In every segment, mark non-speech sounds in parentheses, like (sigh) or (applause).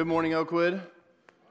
Good morning, Oakwood,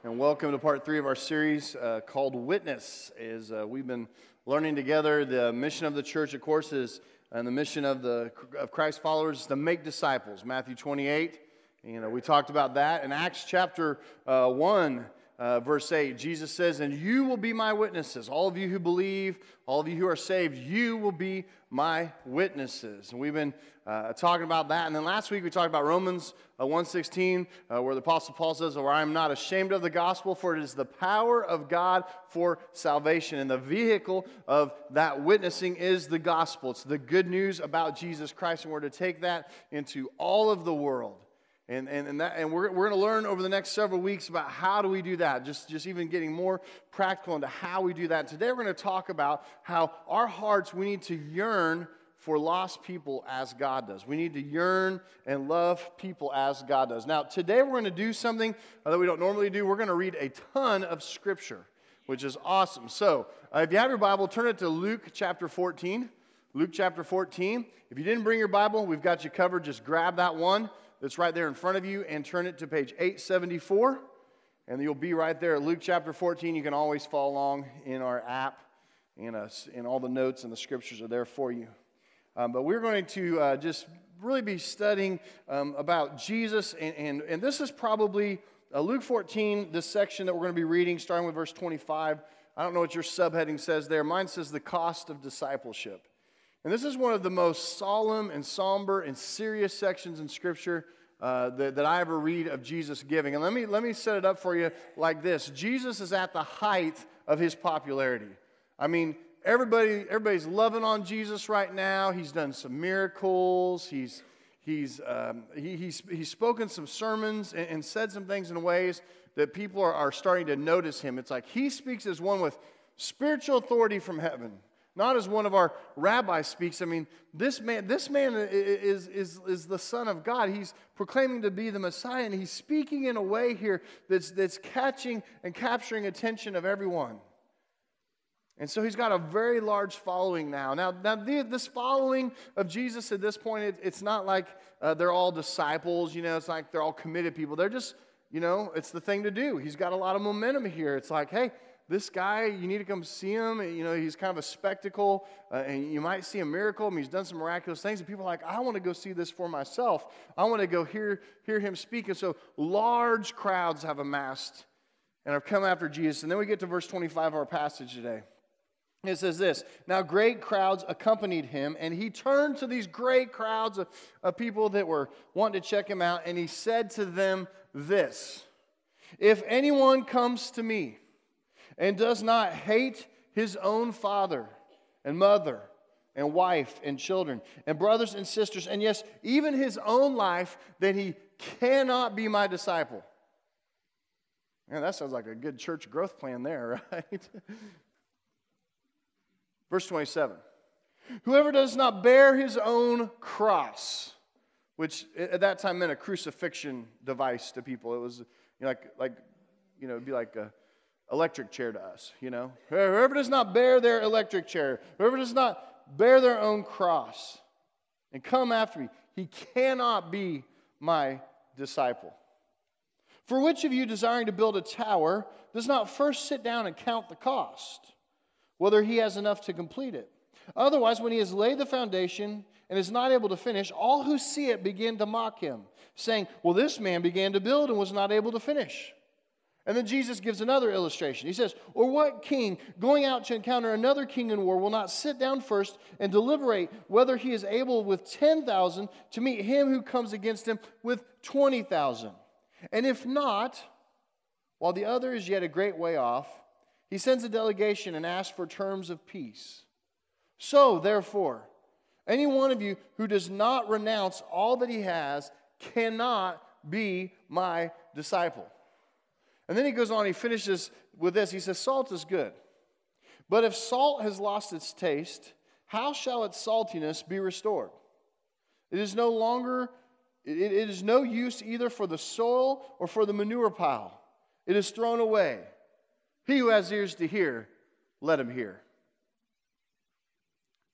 and welcome to part three of our series uh, called Witness. As uh, we've been learning together, the mission of the church, of course, is and the mission of the of Christ followers is to make disciples. Matthew 28. You know, we talked about that in Acts chapter uh, one. Uh, verse 8, Jesus says, And you will be my witnesses. All of you who believe, all of you who are saved, you will be my witnesses. And we've been uh, talking about that. And then last week we talked about Romans uh, 1.16, uh, where the Apostle Paul says, For I am not ashamed of the gospel, for it is the power of God for salvation. And the vehicle of that witnessing is the gospel. It's the good news about Jesus Christ. And we're to take that into all of the world. And, and, and, that, and we're, we're going to learn over the next several weeks about how do we do that, just, just even getting more practical into how we do that. Today we're going to talk about how our hearts, we need to yearn for lost people as God does. We need to yearn and love people as God does. Now, today we're going to do something that we don't normally do. We're going to read a ton of Scripture, which is awesome. So, uh, if you have your Bible, turn it to Luke chapter 14. Luke chapter 14. If you didn't bring your Bible, we've got you covered. Just grab that one that's right there in front of you and turn it to page 874. And you'll be right there at Luke chapter 14. You can always follow along in our app, and, uh, and all the notes and the scriptures are there for you. Um, but we're going to uh, just really be studying um, about Jesus, and, and, and this is probably uh, Luke 14, this section that we're going to be reading, starting with verse 25. I don't know what your subheading says there. Mine says the cost of discipleship. And this is one of the most solemn and somber and serious sections in Scripture uh, that, that I ever read of Jesus giving. And let me, let me set it up for you like this Jesus is at the height of his popularity. I mean, everybody, everybody's loving on Jesus right now. He's done some miracles, he's, he's, um, he, he's, he's spoken some sermons and, and said some things in ways that people are, are starting to notice him. It's like he speaks as one with spiritual authority from heaven not as one of our rabbis speaks. I mean, this man, this man is, is, is the Son of God. He's proclaiming to be the Messiah, and he's speaking in a way here that's, that's catching and capturing attention of everyone. And so he's got a very large following now. Now, now this following of Jesus at this point, it, it's not like uh, they're all disciples, you know, it's like they're all committed people. They're just, you know, it's the thing to do. He's got a lot of momentum here. It's like, hey, this guy, you need to come see him. You know, he's kind of a spectacle, uh, and you might see a miracle. I mean, he's done some miraculous things, and people are like, I want to go see this for myself. I want to go hear, hear him speak. And so large crowds have amassed and have come after Jesus. And then we get to verse 25 of our passage today. It says this Now great crowds accompanied him, and he turned to these great crowds of, of people that were wanting to check him out, and he said to them this If anyone comes to me, and does not hate his own father and mother and wife and children and brothers and sisters, and yes, even his own life, then he cannot be my disciple. Man, that sounds like a good church growth plan there, (laughs) right? Verse 27 Whoever does not bear his own cross, which at that time meant a crucifixion device to people. It was you know, like, like, you know, it'd be like a electric chair to us, you know. Whoever does not bear their electric chair, whoever does not bear their own cross and come after me, he cannot be my disciple. For which of you desiring to build a tower does not first sit down and count the cost, whether he has enough to complete it? Otherwise, when he has laid the foundation and is not able to finish, all who see it begin to mock him, saying, Well, this man began to build and was not able to finish. And then Jesus gives another illustration. He says, Or what king going out to encounter another king in war will not sit down first and deliberate whether he is able with 10,000 to meet him who comes against him with 20,000? And if not, while the other is yet a great way off, he sends a delegation and asks for terms of peace. So, therefore, any one of you who does not renounce all that he has cannot be my disciple. And then he goes on, he finishes with this. He says, Salt is good. But if salt has lost its taste, how shall its saltiness be restored? It is no longer, it, it is no use either for the soil or for the manure pile. It is thrown away. He who has ears to hear, let him hear.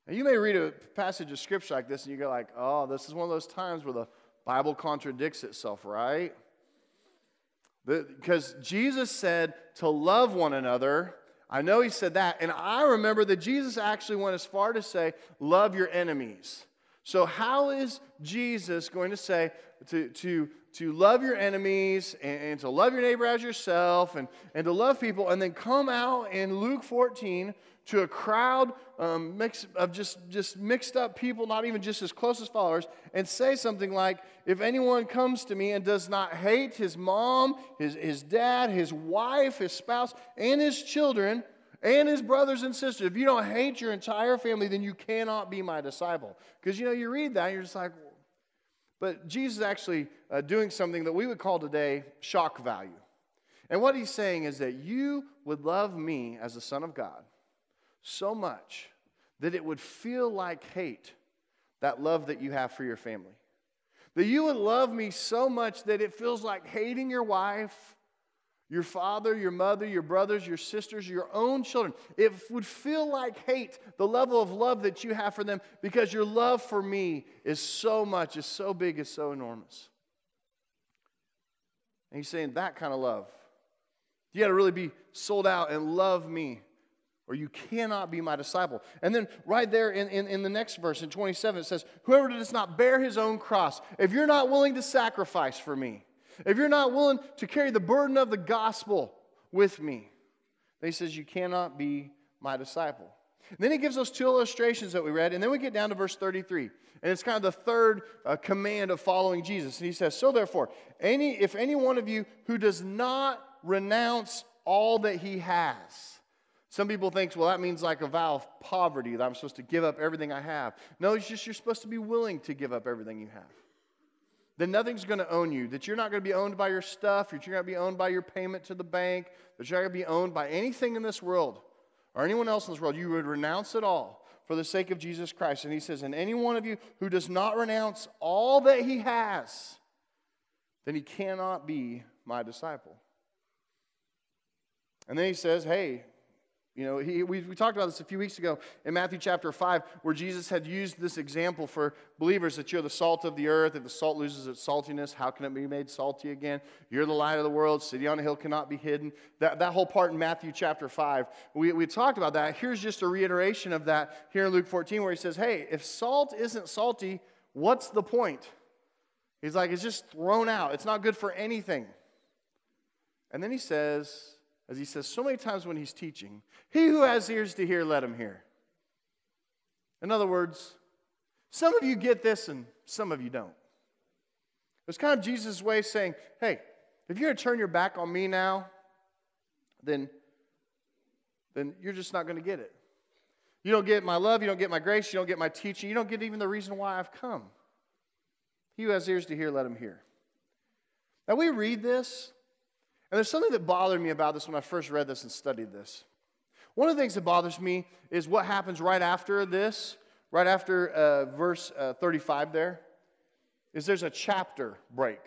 Now, you may read a passage of scripture like this and you go like, oh, this is one of those times where the Bible contradicts itself, right? Because Jesus said to love one another. I know he said that. And I remember that Jesus actually went as far to say, love your enemies. So, how is Jesus going to say to, to, to love your enemies and, and, to love your neighbor as yourself and, and to love people and then come out in Luke 14 to a crowd um, mix, of just, just mixed up people, not even just his closest followers, and say something like, If anyone comes to me and does not hate his mom, his, his dad, his wife, his spouse, and his children, and his brothers and sisters, if you don't hate your entire family, then you cannot be my disciple. Because you know, you read that you're just like, but Jesus is actually uh, doing something that we would call today shock value. And what he's saying is that you would love me as the Son of God so much that it would feel like hate, that love that you have for your family. That you would love me so much that it feels like hating your wife, your father, your mother, your brothers, your sisters, your own children. It would feel like hate, the level of love that you have for them, because your love for me is so much, is so big, is so enormous. And he's saying that kind of love. You got to really be sold out and love me or you cannot be my disciple. And then right there in, in, in, the next verse, in 27, it says, Whoever does not bear his own cross, if you're not willing to sacrifice for me, if you're not willing to carry the burden of the gospel with me, then he says, You cannot be my disciple. And then he gives those two illustrations that we read, and then we get down to verse 33. And it's kind of the third uh, command of following Jesus. And he says, So therefore, any, if any one of you who does not renounce all that he has, some people think, well, that means like a vow of poverty that I'm supposed to give up everything I have. No, it's just you're supposed to be willing to give up everything you have. Then nothing's going to own you. That you're not going to be owned by your stuff. That you're not going to be owned by your payment to the bank. That you're not going to be owned by anything in this world or anyone else in this world. You would renounce it all for the sake of Jesus Christ. And he says, and any one of you who does not renounce all that he has, then he cannot be my disciple. And then he says, hey, you know, he, we, we talked about this a few weeks ago in Matthew chapter 5, where Jesus had used this example for believers that you're the salt of the earth. If the salt loses its saltiness, how can it be made salty again? You're the light of the world. City on a hill cannot be hidden. That, that whole part in Matthew chapter 5, we, we talked about that. Here's just a reiteration of that here in Luke 14, where he says, Hey, if salt isn't salty, what's the point? He's like, It's just thrown out, it's not good for anything. And then he says, as he says so many times when he's teaching, He who has ears to hear, let him hear. In other words, some of you get this and some of you don't. It's kind of Jesus' way of saying, hey, if you're going to turn your back on me now, then, then you're just not going to get it. You don't get my love, you don't get my grace, you don't get my teaching, you don't get even the reason why I've come. He who has ears to hear, let him hear. Now we read this, and there's something that bothered me about this when I first read this and studied this. One of the things that bothers me is what happens right after this, right after uh, verse uh, 35 there, is there's a chapter break.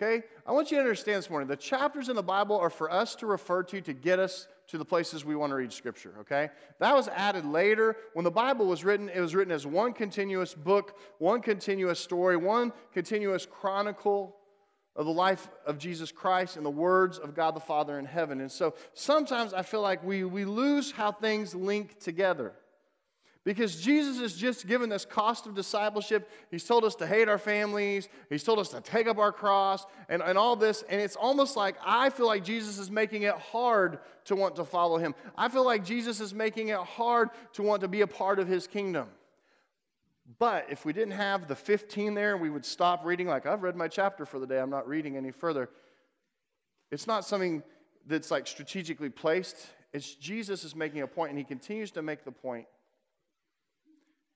Okay? I want you to understand this morning the chapters in the Bible are for us to refer to to get us to the places we want to read Scripture, okay? That was added later. When the Bible was written, it was written as one continuous book, one continuous story, one continuous chronicle of the life of Jesus Christ and the words of God the Father in heaven. And so sometimes I feel like we, we lose how things link together. Because Jesus has just given this cost of discipleship. He's told us to hate our families. He's told us to take up our cross and, and all this. And it's almost like I feel like Jesus is making it hard to want to follow him. I feel like Jesus is making it hard to want to be a part of his kingdom. But if we didn't have the 15 there, we would stop reading, like, I've read my chapter for the day, I'm not reading any further. It's not something that's like strategically placed. It's Jesus is making a point, and he continues to make the point.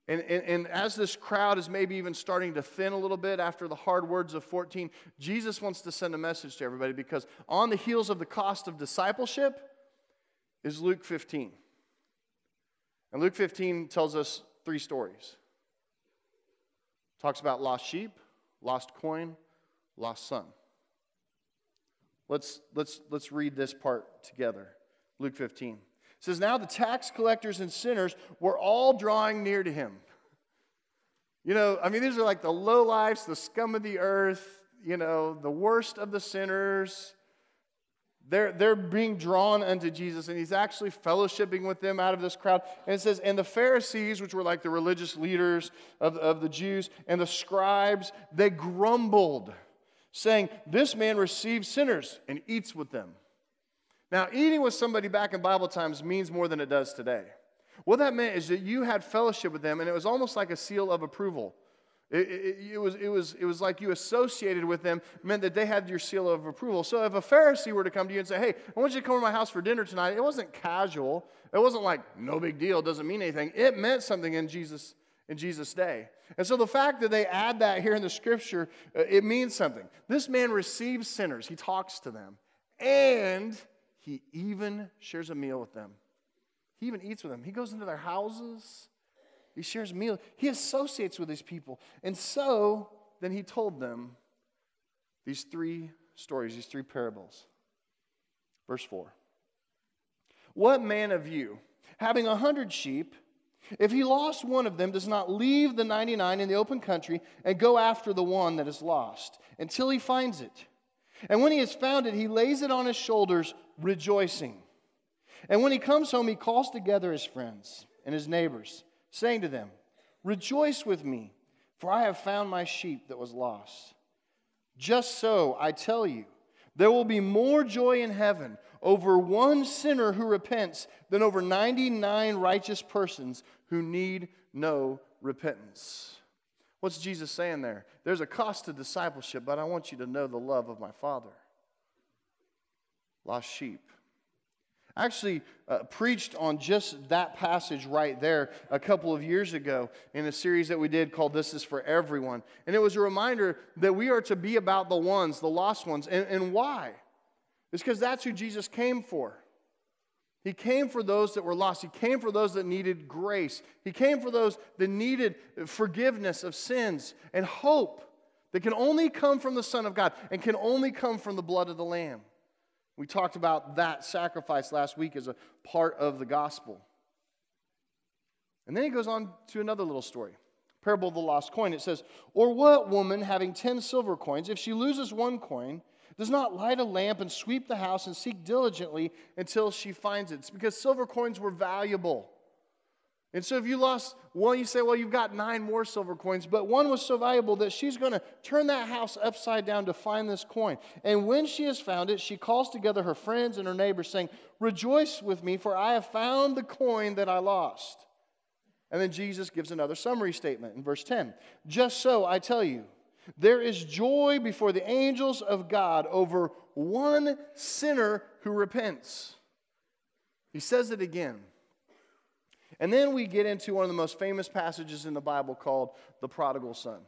And, and, and, as this crowd is maybe even starting to thin a little bit after the hard words of 14, Jesus wants to send a message to everybody because on the heels of the cost of discipleship is Luke 15. And Luke 15 tells us three stories. Talks about lost sheep, lost coin, lost son. Let's, let's, let's read this part together. Luke 15. It says, Now the tax collectors and sinners were all drawing near to him. You know, I mean, these are like the low lives, the scum of the earth, you know, the worst of the sinners. They're, they're being drawn unto Jesus, and he's actually fellowshipping with them out of this crowd. And it says, And the Pharisees, which were like the religious leaders of, of the Jews, and the scribes, they grumbled, saying, This man receives sinners and eats with them. Now, eating with somebody back in Bible times means more than it does today. What that meant is that you had fellowship with them, and it was almost like a seal of approval. It, it, it, was, it, was, it was like you associated with them, meant that they had your seal of approval. So if a Pharisee were to come to you and say, Hey, I want you to come to my house for dinner tonight, it wasn't casual. It wasn't like, no big deal, doesn't mean anything. It meant something in Jesus, in Jesus' day. And so the fact that they add that here in the scripture, uh, it means something. This man receives sinners, he talks to them, and he even shares a meal with them. He even eats with them. He goes into their houses. He shares meals. He associates with these people. And so then he told them these three stories, these three parables. Verse 4 What man of you, having a hundred sheep, if he lost one of them, does not leave the 99 in the open country and go after the one that is lost until he finds it? And when he has found it, he lays it on his shoulders, rejoicing. And when he comes home, he calls together his friends and his neighbors saying to them, Rejoice with me, for I have found my sheep that was lost. Just so, I tell you, there will be more joy in heaven over one sinner who repents than over 99 righteous persons who need no repentance. What's Jesus saying there? There's a cost to discipleship, but I want you to know the love of my Father. Lost sheep actually uh, preached on just that passage right there a couple of years ago in a series that we did called This is for Everyone. And it was a reminder that we are to be about the ones, the lost ones. And, and why? It's because that's who Jesus came for. He came for those that were lost. He came for those that needed grace. He came for those that needed forgiveness of sins and hope that can only come from the Son of God and can only come from the blood of the Lamb. We talked about that sacrifice last week as a part of the gospel. And then he goes on to another little story parable of the lost coin. It says, Or what woman having 10 silver coins, if she loses one coin, does not light a lamp and sweep the house and seek diligently until she finds it? It's because silver coins were valuable. And so if you lost one, you say, well, you've got nine more silver coins, but one was so valuable that she's going to turn that house upside down to find this coin. And when she has found it, she calls together her friends and her neighbors, saying, Rejoice with me, for I have found the coin that I lost. And then Jesus gives another summary statement in verse 10 Just so I tell you, there is joy before the angels of God over one sinner who repents. He says it again. And then we get into one of the most famous passages in the Bible called the prodigal son.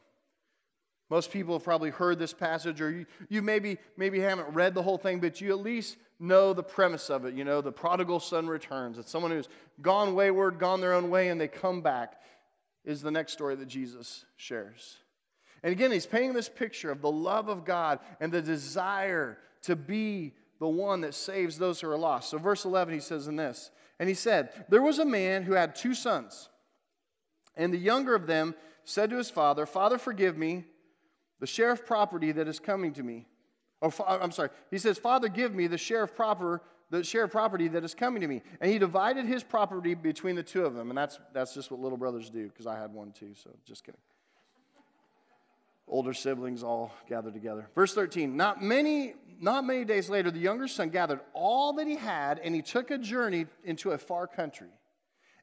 Most people have probably heard this passage, or you, you maybe, maybe haven't read the whole thing, but you at least know the premise of it. You know, the prodigal son returns. It's someone who's gone wayward, gone their own way, and they come back, is the next story that Jesus shares. And again, he's painting this picture of the love of God and the desire to be the one that saves those who are lost. So, verse 11, he says in this and he said, There was a man who had two sons. And the younger of them said to his father, Father, forgive me the share of property that is coming to me. Oh, I'm sorry. He says, Father, give me the share of proper, the share of property that is coming to me. And he divided his property between the two of them. And that's, that's just what little brothers do, because I had one too, so just kidding older siblings all gathered together. Verse 13, not many, not many days later, the younger son gathered all that he had and he took a journey into a far country.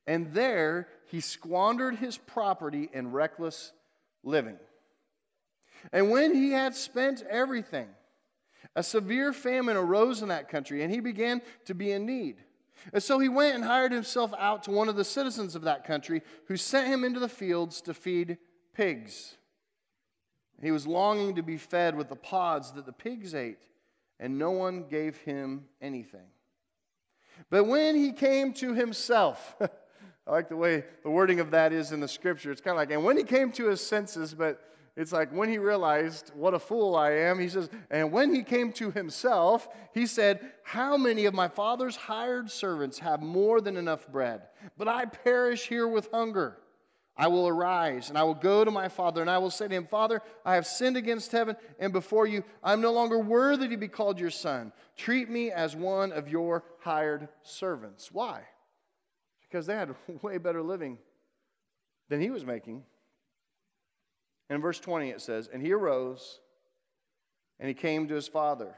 And there he squandered his property in reckless living. And when he had spent everything, a severe famine arose in that country, and he began to be in need. And so he went and hired himself out to one of the citizens of that country, who sent him into the fields to feed pigs. He was longing to be fed with the pods that the pigs ate, and no one gave him anything. But when he came to himself, (laughs) I like the way the wording of that is in the scripture. It's kind of like, and when he came to his senses, but it's like when he realized what a fool I am, he says, and when he came to himself, he said, How many of my father's hired servants have more than enough bread? But I perish here with hunger. I will arise and I will go to my father and I will say to him, Father, I have sinned against heaven and before you. I'm no longer worthy to be called your son. Treat me as one of your hired servants. Why? Because they had (laughs) way better living than he was making. In verse 20, it says, And he arose and he came to his father.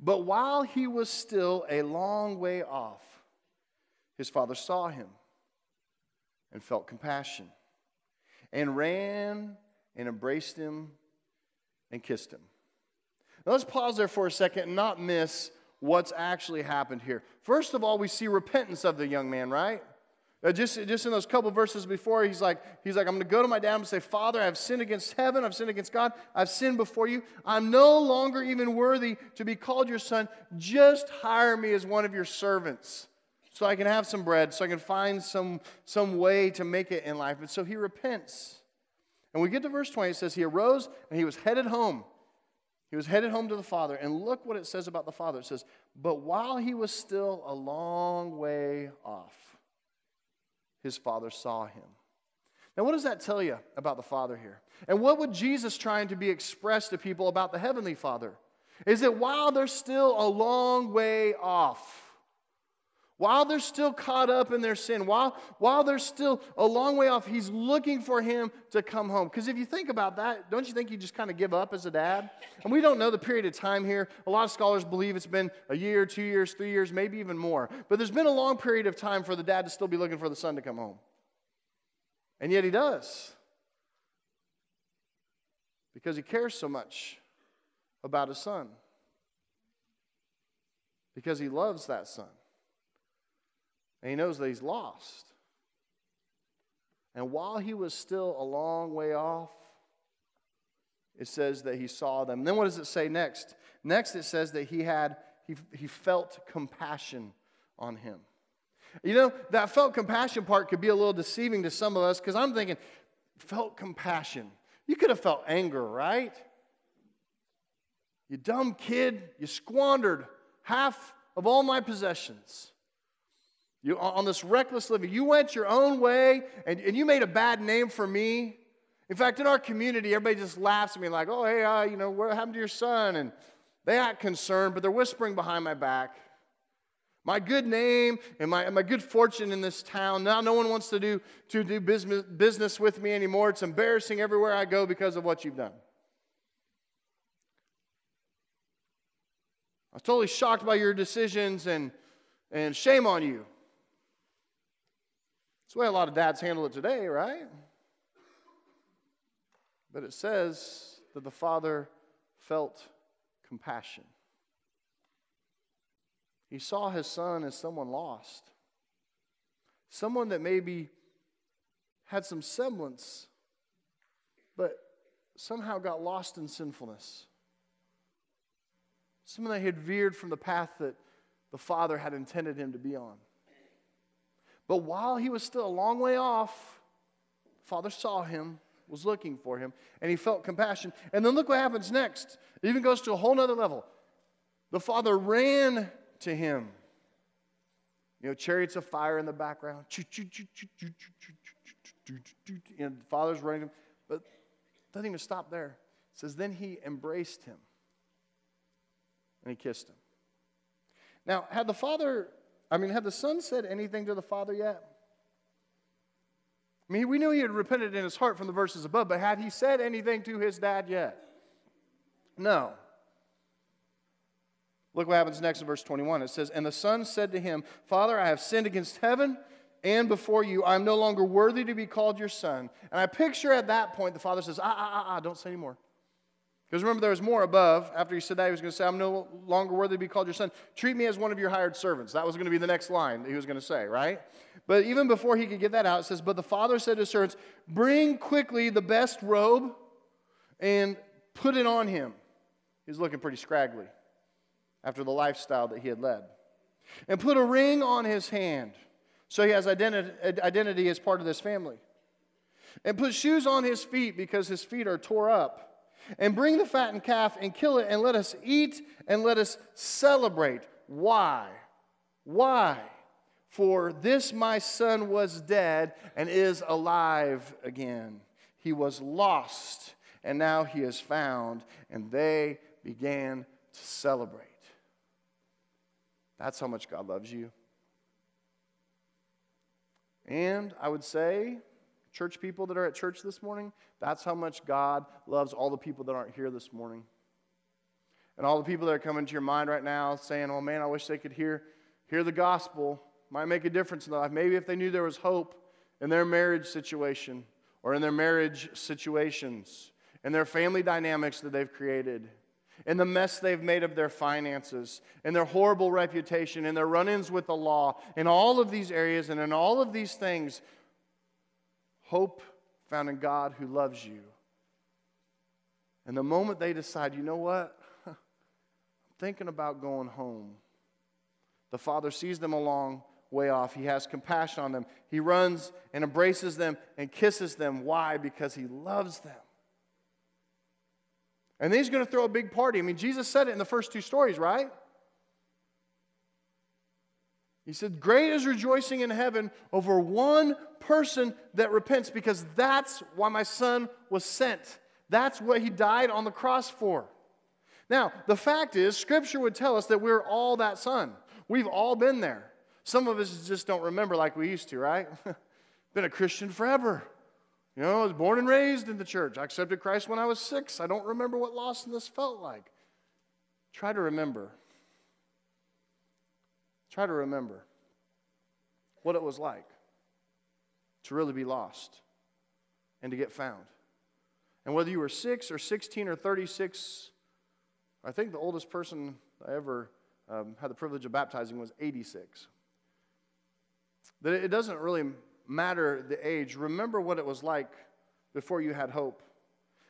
But while he was still a long way off, his father saw him and felt compassion and ran and embraced him and kissed him. Now let's pause there for a second and not miss what's actually happened here. First of all, we see repentance of the young man, right? Uh, just, just in those couple verses before, he's like, he's like, I'm going to go to my dad and say, Father, I've sinned against heaven. I've sinned against God. I've sinned before you. I'm no longer even worthy to be called your son. Just hire me as one of your servants so I can have some bread, so I can find some, some way to make it in life. And so he repents. And we get to verse 20. It says, He arose and he was headed home. He was headed home to the Father. And look what it says about the Father. It says, But while he was still a long way off, his father saw him. Now, what does that tell you about the Father here? And what would Jesus trying to be expressed to people about the Heavenly Father? Is that while they're still a long way off, while they're still caught up in their sin, while, while they're still a long way off, he's looking for him to come home. Because if you think about that, don't you think you just kind of give up as a dad? And we don't know the period of time here. A lot of scholars believe it's been a year, two years, three years, maybe even more. But there's been a long period of time for the dad to still be looking for the son to come home. And yet he does. Because he cares so much about his son. Because he loves that son. And he knows that he's lost. And while he was still a long way off, it says that he saw them. Then what does it say next? Next it says that he had he, he felt compassion on him. You know, that felt compassion part could be a little deceiving to some of us because I'm thinking, felt compassion. You could have felt anger, right? You dumb kid, you squandered half of all my possessions. You, on this reckless living, you went your own way and, and you made a bad name for me. In fact, in our community, everybody just laughs at me like, oh, hey, uh, you know, what happened to your son? And they act concerned, but they're whispering behind my back. My good name and my, my good fortune in this town, now no one wants to do, to do business, business with me anymore. It's embarrassing everywhere I go because of what you've done. I was totally shocked by your decisions and, and shame on you. That's the way a lot of dads handle it today, right? But it says that the father felt compassion. He saw his son as someone lost, someone that maybe had some semblance, but somehow got lost in sinfulness. Someone that had veered from the path that the father had intended him to be on. But while he was still a long way off, Father saw him, was looking for him, and he felt compassion. And then look what happens next. It even goes to a whole nother level. The Father ran to him. You know, chariots of fire in the background. And the Father's running him. But doesn't even stop there. It says, Then he embraced him and he kissed him. Now, had the Father I mean, had the son said anything to the father yet? I mean, we knew he had repented in his heart from the verses above, but had he said anything to his dad yet? No. Look what happens next in verse 21. It says, And the son said to him, Father, I have sinned against heaven and before you. I'm no longer worthy to be called your son. And I picture at that point the father says, Ah, ah, ah, ah, don't say anymore. Because remember, there was more above. After he said that, he was going to say, I'm no longer worthy to be called your son. Treat me as one of your hired servants. That was going to be the next line he was going to say, right? But even before he could get that out, it says, But the father said to his servants, Bring quickly the best robe and put it on him. He's looking pretty scraggly after the lifestyle that he had led. And put a ring on his hand so he has identity, identity as part of this family. And put shoes on his feet because his feet are tore up and bring the fattened calf and kill it, and let us eat and let us celebrate. Why? Why? For this my son was dead and is alive again. He was lost and now he is found. And they began to celebrate. That's how much God loves you. And I would say, church people that are at church this morning, that's how much God loves all the people that aren't here this morning. And all the people that are coming to your mind right now saying, oh man, I wish they could hear, hear the gospel. Might make a difference in their life. Maybe if they knew there was hope in their marriage situation or in their marriage situations, in their family dynamics that they've created, in the mess they've made of their finances, in their horrible reputation, in their run ins with the law, in all of these areas and in all of these things, hope found in God who loves you. And the moment they decide, you know what? (laughs) I'm thinking about going home. The Father sees them a long way off. He has compassion on them. He runs and embraces them and kisses them. Why? Because He loves them. And then He's going to throw a big party. I mean, Jesus said it in the first two stories, right? He said, Great is rejoicing in heaven over one person that repents, because that's why my son was sent. That's what he died on the cross for. Now, the fact is, Scripture would tell us that we're all that son. We've all been there. Some of us just don't remember like we used to, right? (laughs) been a Christian forever. You know, I was born and raised in the church. I accepted Christ when I was six. I don't remember what lostness felt like. Try to remember. Try to remember what it was like to really be lost and to get found. And whether you were 6 or 16 or 36, I think the oldest person I ever um, had the privilege of baptizing was 86. That it doesn't really matter the age. Remember what it was like before you had hope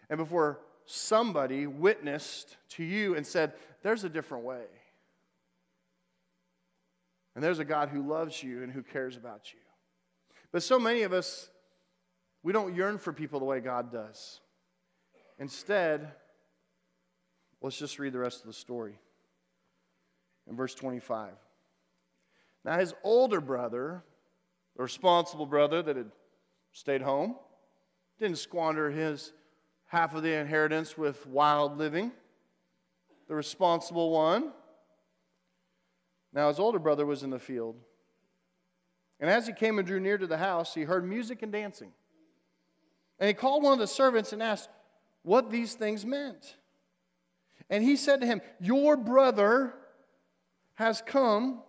and before somebody witnessed to you and said, There's a different way. And there's a God who loves you and who cares about you. But so many of us, we don't yearn for people the way God does. Instead, let's just read the rest of the story. In verse 25. Now, his older brother, the responsible brother that had stayed home, didn't squander his half of the inheritance with wild living. The responsible one now his older brother was in the field. And as he came and drew near to the house, he heard music and dancing. And he called one of the servants and asked what these things meant. And he said to him, Your brother has come,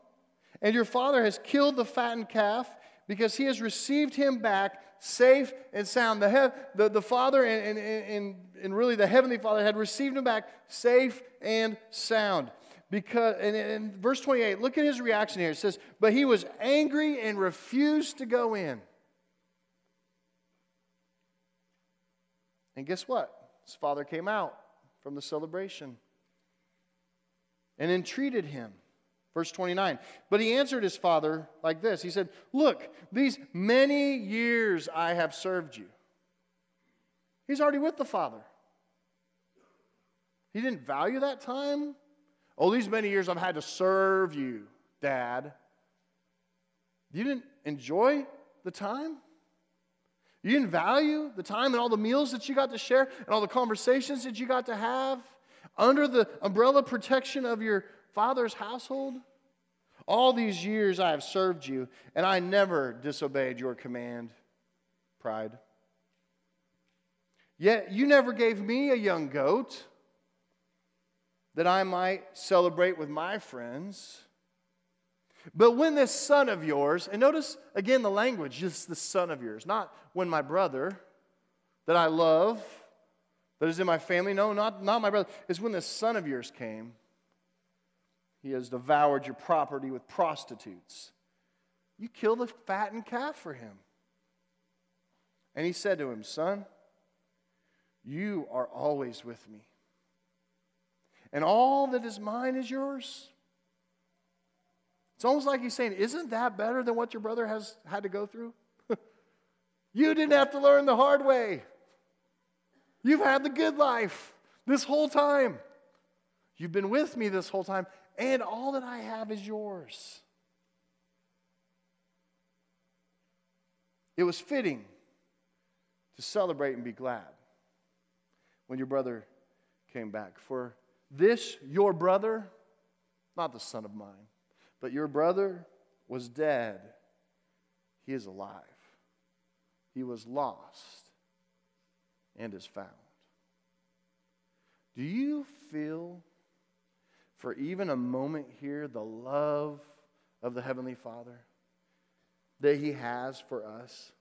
and your father has killed the fattened calf because he has received him back safe and sound. The, he- the, the father and, and, and, and really the heavenly father had received him back safe and sound because and in verse 28 look at his reaction here. It says but he was angry and refused to go in. And guess what? His father came out from the celebration and entreated him. Verse 29 but he answered his father like this. He said look these many years i have served you he's already with the father. He didn't value that time Oh, these many years I've had to serve you, Dad. You didn't enjoy the time? You didn't value the time and all the meals that you got to share and all the conversations that you got to have under the umbrella protection of your father's household? All these years I have served you, and I never disobeyed your command. Pride. Yet you never gave me a young goat that I might celebrate with my friends. But when this son of yours, and notice again the language, just the son of yours, not when my brother that I love, that is in my family, no, not, not my brother, it's when this son of yours came. He has devoured your property with prostitutes. You killed a fattened calf for him. And he said to him, Son, you are always with me and all that is mine is yours. It's almost like he's saying, Isn't that better than what your brother has had to go through? (laughs) you didn't have to learn the hard way. You've had the good life this whole time. You've been with me this whole time, and all that I have is yours. it was fitting to celebrate and be glad when your brother came back. For this, your brother, not the son of mine, but your brother was dead. He is alive. He was lost and is found. Do you feel for even a moment here the love of the Heavenly Father that He has for us?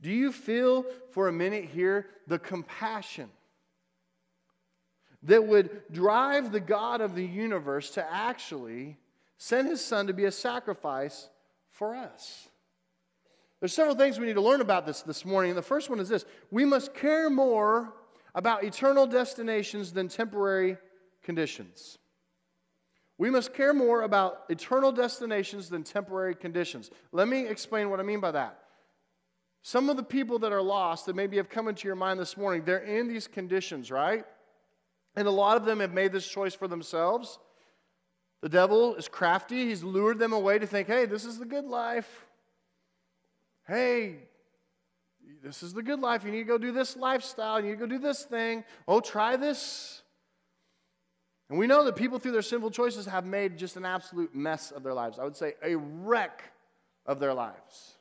Do you feel for a minute here the compassion that would drive the God of the universe to actually send His Son to be a sacrifice for us? There's several things we need to learn about this this morning. The first one is this we must care more about eternal destinations than temporary conditions. We must care more about eternal destinations than temporary conditions. Let me explain what I mean by that. Some of the people that are lost that maybe have come into your mind this morning, they're in these conditions, right? And a lot of them have made this choice for themselves. The devil is crafty. He's lured them away to think, hey, this is the good life. Hey, this is the good life. You need to go do this lifestyle. You need to go do this thing. Oh, try this. And we know that people, through their sinful choices, have made just an absolute mess of their lives. I would say a wreck of their lives.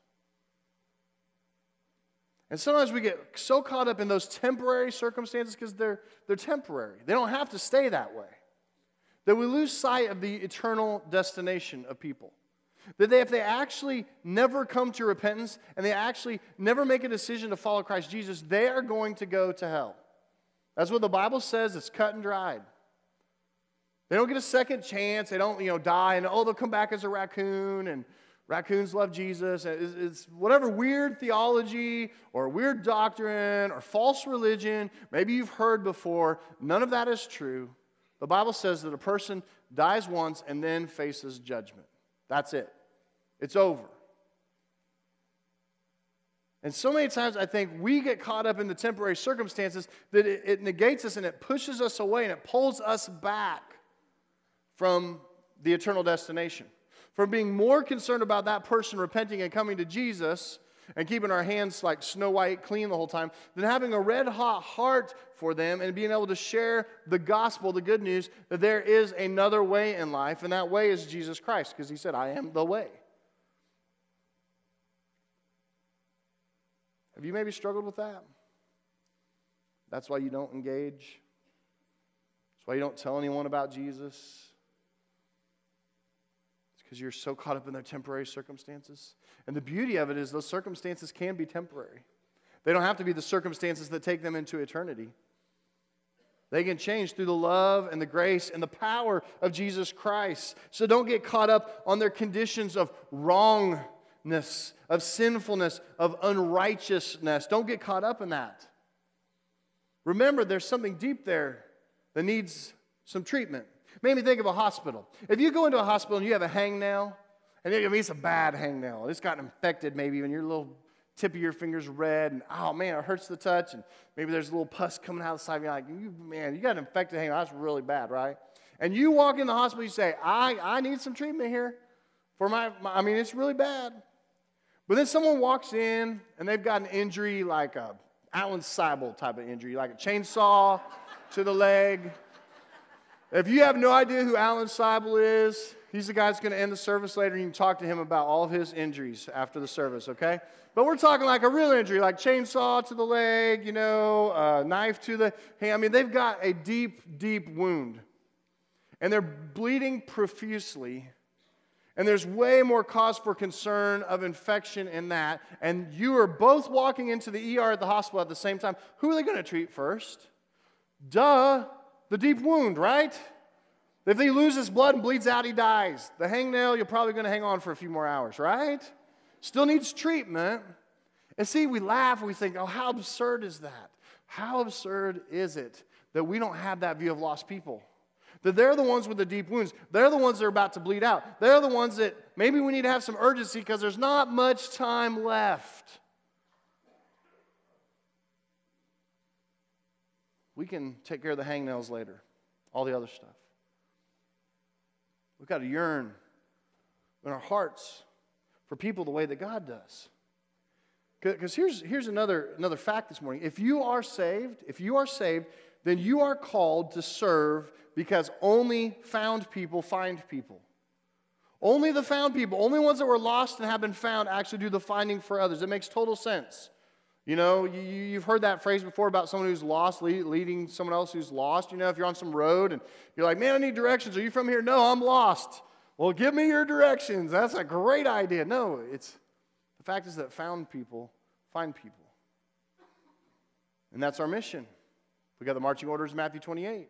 And sometimes we get so caught up in those temporary circumstances because they're, they're temporary. They don't have to stay that way. That we lose sight of the eternal destination of people. That they, if they actually never come to repentance and they actually never make a decision to follow Christ Jesus, they are going to go to hell. That's what the Bible says, it's cut and dried. They don't get a second chance. They don't, you know, die and oh, they'll come back as a raccoon and raccoons love Jesus. It's, it's whatever weird theology or weird doctrine or false religion maybe you've heard before. None of that is true. The Bible says that a person dies once and then faces judgment. That's it. It's over. And so many times I think we get caught up in the temporary circumstances that it, it, negates us and it pushes us away and it pulls us back from the eternal destination. From being more concerned about that person repenting and coming to Jesus and keeping our hands like snow white clean the whole time than having a red hot heart for them and being able to share the gospel, the good news that there is another way in life, and that way is Jesus Christ, because he said, I am the way. Have you maybe struggled with that? That's why you don't engage. That's why you don't tell anyone about Jesus. Because you're so caught up in their temporary circumstances. And the beauty of it is those circumstances can be temporary. They don't have to be the circumstances that take them into eternity. They can change through the love and the grace and the power of Jesus Christ. So don't get caught up on their conditions of wrongness, of sinfulness, of unrighteousness. Don't get caught up in that. Remember, there's something deep there that needs some treatment. Made me think of a hospital. If you go into a hospital and you have a hangnail, and I mean, it's a bad hangnail, it's gotten infected maybe, and your little tip of your finger's red, and oh man, it hurts the touch, and maybe there's a little pus coming out of the side. You're like, you, man, you got an infected hangnail. That's really bad, right? And you walk in the hospital, you say, I, I need some treatment here for my, my I mean, it's really bad. But then someone walks in and they've got an injury like a Alan Seibel type of injury, like a chainsaw to the leg. If you have no idea who Alan Seibel is, he's the guy that's going to end the service later. You can talk to him about all of his injuries after the service, okay? But we're talking like a real injury, like chainsaw to the leg, you know, uh, knife to the hand. I mean, they've got a deep, deep wound. And they're bleeding profusely. And there's way more cause for concern of infection in that. And you are both walking into the ER at the hospital at the same time. Who are they going to treat first? Duh, the deep wound, right? If he loses blood and bleeds out, he dies. The hangnail, you're probably going to hang on for a few more hours, right? Still needs treatment. And see, we laugh we think, oh, how absurd is that? How absurd is it that we don't have that view of lost people? That they're the ones with the deep wounds. They're the ones that are about to bleed out. They're the ones that maybe we need to have some urgency because there's not much time left. We can take care of the hangnails later, all the other stuff. We've got to yearn in our hearts for people the way that God does. Because here's, here's another, another fact this morning. If you are saved, if you are saved, then you are called to serve because only found people find people. Only the found people, only ones that were lost and have been found actually do the finding for others. It makes total sense. You know, you, have heard that phrase before about someone who's lost leading someone else who's lost. You know, if you're on some road and you're like, man, I need directions. Are you from here? No, I'm lost. Well, give me your directions. That's a great idea. No, it's the fact is that found people find people. And that's our mission. We got the marching orders in Matthew 28.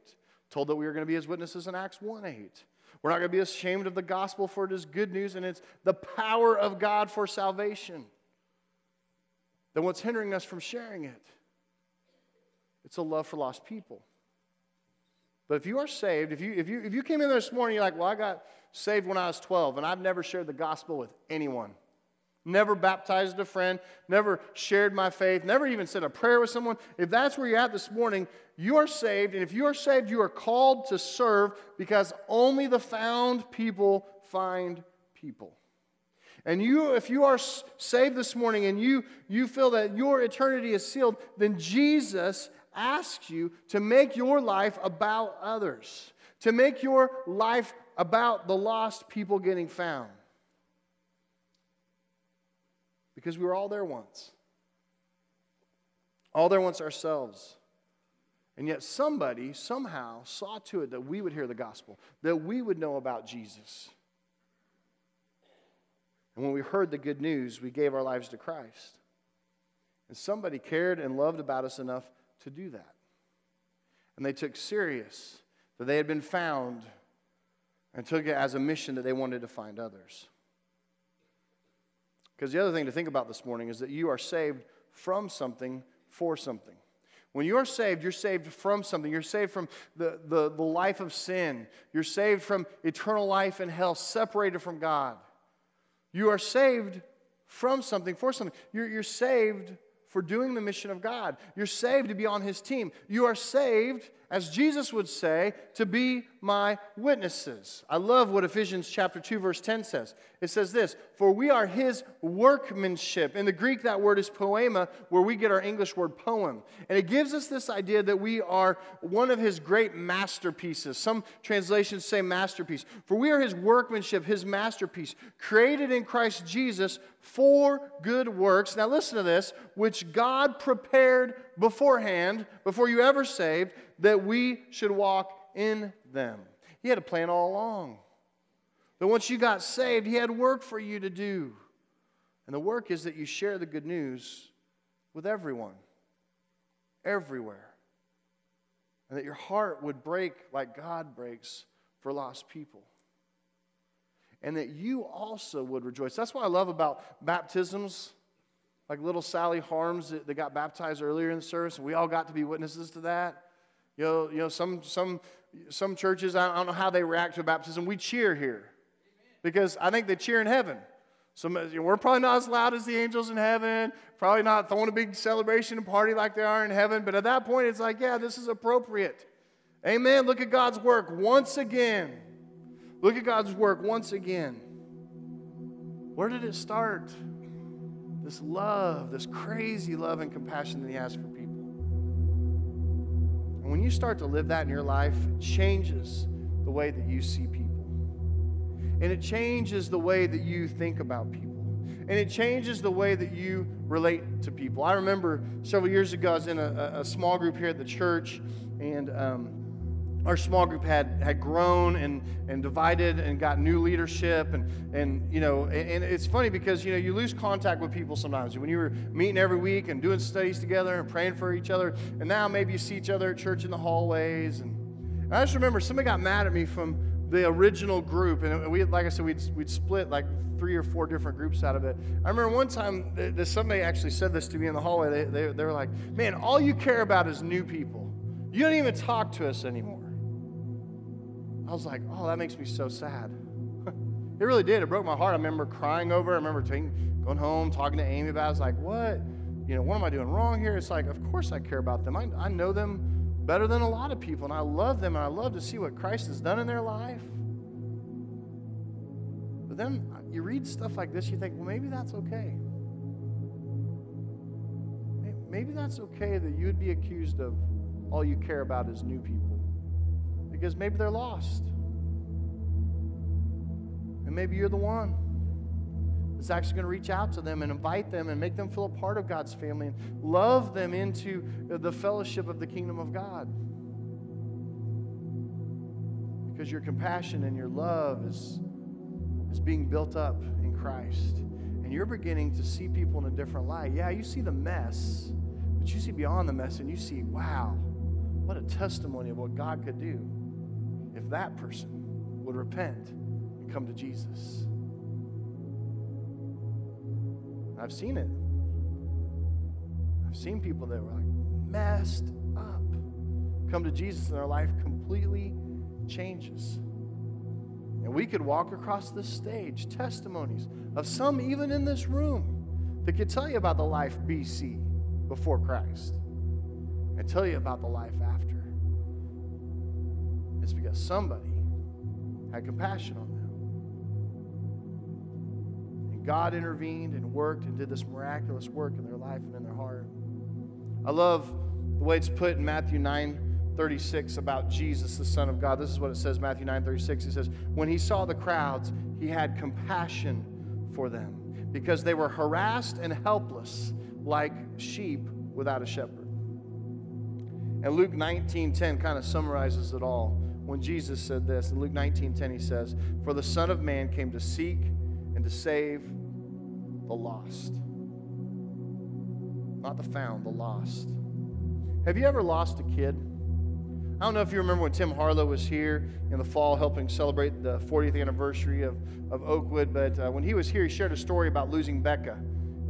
Told that we were going to be his witnesses in Acts 1 8. We're not going to be ashamed of the gospel, for it is good news and it's the power of God for salvation then what's hindering us from sharing it? It's a love for lost people. But if you are saved, if you, if you, if you came in this morning, you're like, well, I got saved when I was 12, and I've never shared the gospel with anyone. Never baptized a friend, never shared my faith, never even said a prayer with someone. If that's where you're at this morning, you are saved. And if you are saved, you are called to serve because only the found people find people. And you, if you are saved this morning and you, you feel that your eternity is sealed, then Jesus asks you to make your life about others, to make your life about the lost people getting found. Because we were all there once. All there once ourselves. And yet somebody somehow saw to it that we would hear the gospel, that we would know about Jesus. And when we heard the good news, we gave our lives to Christ. And somebody cared and loved about us enough to do that. And they took serious that they had been found and took it as a mission that they wanted to find others. Because the other thing to think about this morning is that you are saved from something for something. When you are saved, you're saved from something. You're saved from the, the, the life of sin. You're saved from eternal life in hell, separated from God. You are saved from something, for something. You're, you're saved for doing the mission of God. You're saved to be on His team. You are saved as Jesus would say, to be my witnesses. I love what Ephesians chapter 2 verse 10 says. It says this, "For we are his workmanship." In the Greek that word is poema, where we get our English word poem. And it gives us this idea that we are one of his great masterpieces. Some translations say masterpiece. For we are his workmanship, his masterpiece, created in Christ Jesus for good works. Now listen to this, which God prepared beforehand, before you ever saved that we should walk in them. He had a plan all along. But once you got saved, He had work for you to do. And the work is that you share the good news with everyone, everywhere. And that your heart would break like God breaks for lost people. And that you also would rejoice. That's what I love about baptisms like little Sally Harms that, that got baptized earlier in the service, and we all got to be witnesses to that. You know, you know some, some, some churches, I don't know how they react to baptism. We cheer here because I think they cheer in heaven. So we're probably not as loud as the angels in heaven, probably not throwing a big celebration and party like they are in heaven, but at that point it's like, yeah, this is appropriate. Amen. Look at God's work once again. Look at God's work once again. Where did it start? This love, this crazy love and compassion that He has for people. And when you start to live that in your life, it changes the way that you see people. And it changes the way that you think about people. And it changes the way that you relate to people. I remember several years ago, I was in a, a small group here at the church, and um, our small group had, had grown and, and divided and got new leadership and, and you know and, and, it's funny because you know you lose contact with people sometimes. When you were meeting every week and doing studies together and praying for each other and now maybe you see each other at church in the hallways and, and i just remember somebody got mad at me from the original group and we like i said we'd, we'd split like three or four different groups out of it. I remember one time that somebody actually said this to me in the hallway. They, they, they were like man all you care about is new people. You don't even talk to us anymore I was like, oh, that makes me so sad. (laughs) it really did. It broke my heart. I remember crying over it. I remember going home, talking to Amy about it. I was like, what? You know, what am I doing wrong here? It's like, of course I care about them. I, I know them better than a lot of people, and I love them, and I love to see what Christ has done in their life. But then you read stuff like this, you think, well, maybe that's okay. maybe that's okay that you would be accused of all you care about is new people. Because maybe they're lost. And maybe you're the one that's actually going to reach out to them and invite them and make them feel a part of God's family and love them into the fellowship of the kingdom of God. Because your compassion and your love is, is being built up in Christ. And you're beginning to see people in a different light. Yeah, you see the mess, but you see beyond the mess and you see, wow, what a testimony of what God could do if that person would repent and come to Jesus. I've seen it. I've seen people that were like messed up come to Jesus and their life completely changes. And we could walk across this stage, testimonies of some even in this room that could tell you about the life BC before Christ and tell you about the life after. Somebody had compassion on them. And God intervened and worked and did this miraculous work in their life and in their heart. I love the way it's put in Matthew 9 36 about Jesus, the Son of God. This is what it says, Matthew 9 36. He says, When he saw the crowds, he had compassion for them because they were harassed and helpless like sheep without a shepherd. And Luke 19:10 kind of summarizes it all when Jesus said this. In Luke 19:10 he says, "For the Son of man came to seek and to save the lost." Not the found, the lost. Have you ever lost a kid? I don't know if you remember when Tim Harlow was here in the fall helping celebrate the 40th anniversary of, of Oakwood, but uh, when he was here, he shared a story about losing Becca,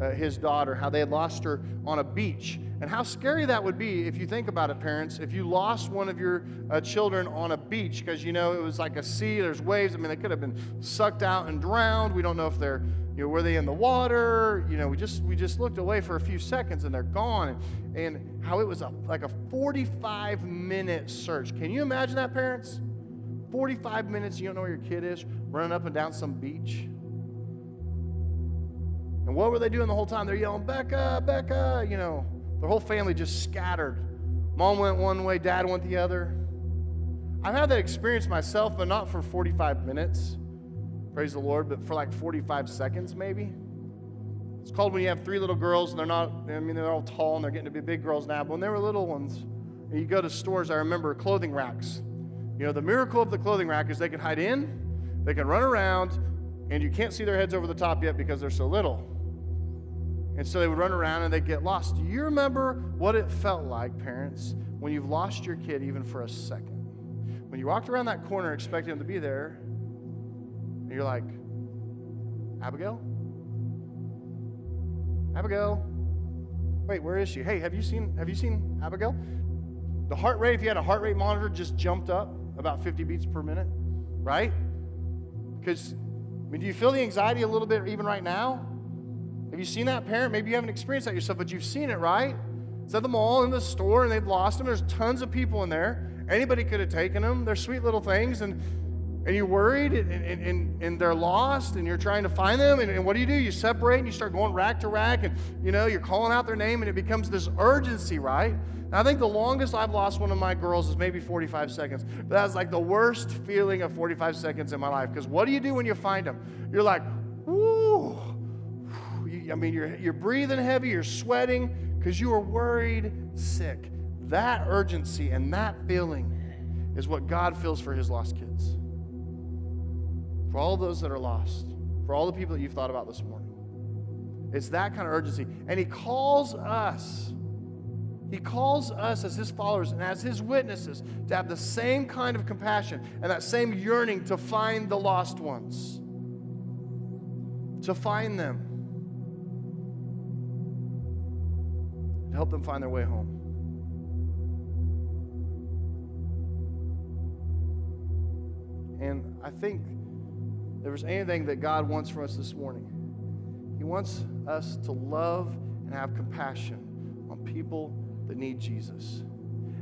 uh, his daughter, how they had lost her on a beach. And how scary that would be if you think about it, parents, if you lost one of your uh, children on a beach because you know it was like a sea, there's waves. I mean, they could have been sucked out and drowned. We don't know if they're you know, were they in the water? You know, we just we just looked away for a few seconds and they're gone. And, and how it was a, like a 45 minute search. Can you imagine that, parents? 45 minutes, you don't know where your kid is, running up and down some beach. And what were they doing the whole time? They're yelling, Becca, Becca. You know, their whole family just scattered. Mom went one way, dad went the other. I've had that experience myself, but not for 45 minutes. Praise the Lord, but for like 45 seconds maybe. It's called when you have three little girls and they're not, I mean, they're all tall and they're getting to be big girls now, but when they were little ones, and you go to stores, I remember clothing racks. You know, the miracle of the clothing rack is they can hide in, they can run around, and you can't see their heads over the top yet because they're so little. And so they would run around and they'd get lost. Do you remember what it felt like, parents, when you've lost your kid even for a second? When you walked around that corner expecting them to be there, and you're like, Abigail? Abigail? Wait, where is she? Hey, have you seen have you seen Abigail? The heart rate, if you had a heart rate monitor, just jumped up about 50 beats per minute, right? Because I mean, do you feel the anxiety a little bit even right now? Have you seen that parent? Maybe you haven't experienced that yourself, but you've seen it, right? It's at the mall in the store and they've lost them. There's tons of people in there. Anybody could have taken them. They're sweet little things, and and you're worried and, and, and, and, they're lost and you're trying to find them and, and, what do you do you separate and you start going rack to rack and you know you're calling out their name and it becomes this urgency right i think the longest i've lost one of my girls is maybe 45 seconds but that's like the worst feeling of 45 seconds in my life because what do you do when you find them you're like whoo i mean you're, you're breathing heavy you're sweating because you are worried sick that urgency and that feeling is what god feels for his lost kids for all those that are lost, for all the people that you've thought about this morning. It's that kind of urgency. And He calls us, He calls us as His followers and as His witnesses to have the same kind of compassion and that same yearning to find the lost ones, to find them, help them find their way home. And I think there was anything that God wants from us this morning, He wants us to love and have compassion on people that need Jesus.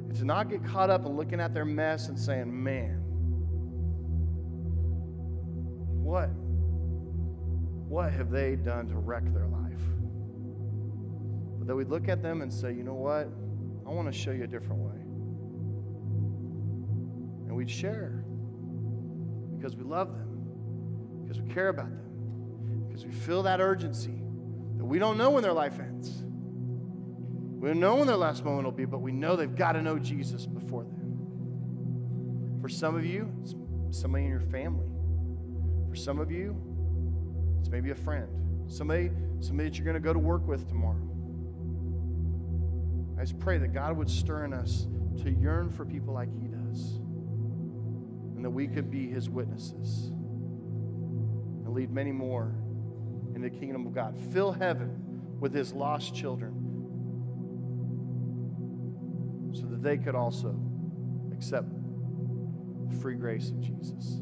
And to not get caught up in looking at their mess and saying, man, what, what have they done to wreck their life? That we'd look at them and say, you know what? I want to show you a different way. And we'd share because we love them, because we care about them, because we feel that urgency that we don't know when their life ends. We don't know when their last moment will be, but we know they've got to know Jesus before then. For some of you, it's somebody in your family. For some of you, it's maybe a friend. Somebody, somebody that you're going to go to work with tomorrow. I just pray that God would stir in us to yearn for people like He does, and that we could be His witnesses and lead many more in the kingdom of God. Fill heaven with His lost children so that they could also accept the free grace of Jesus.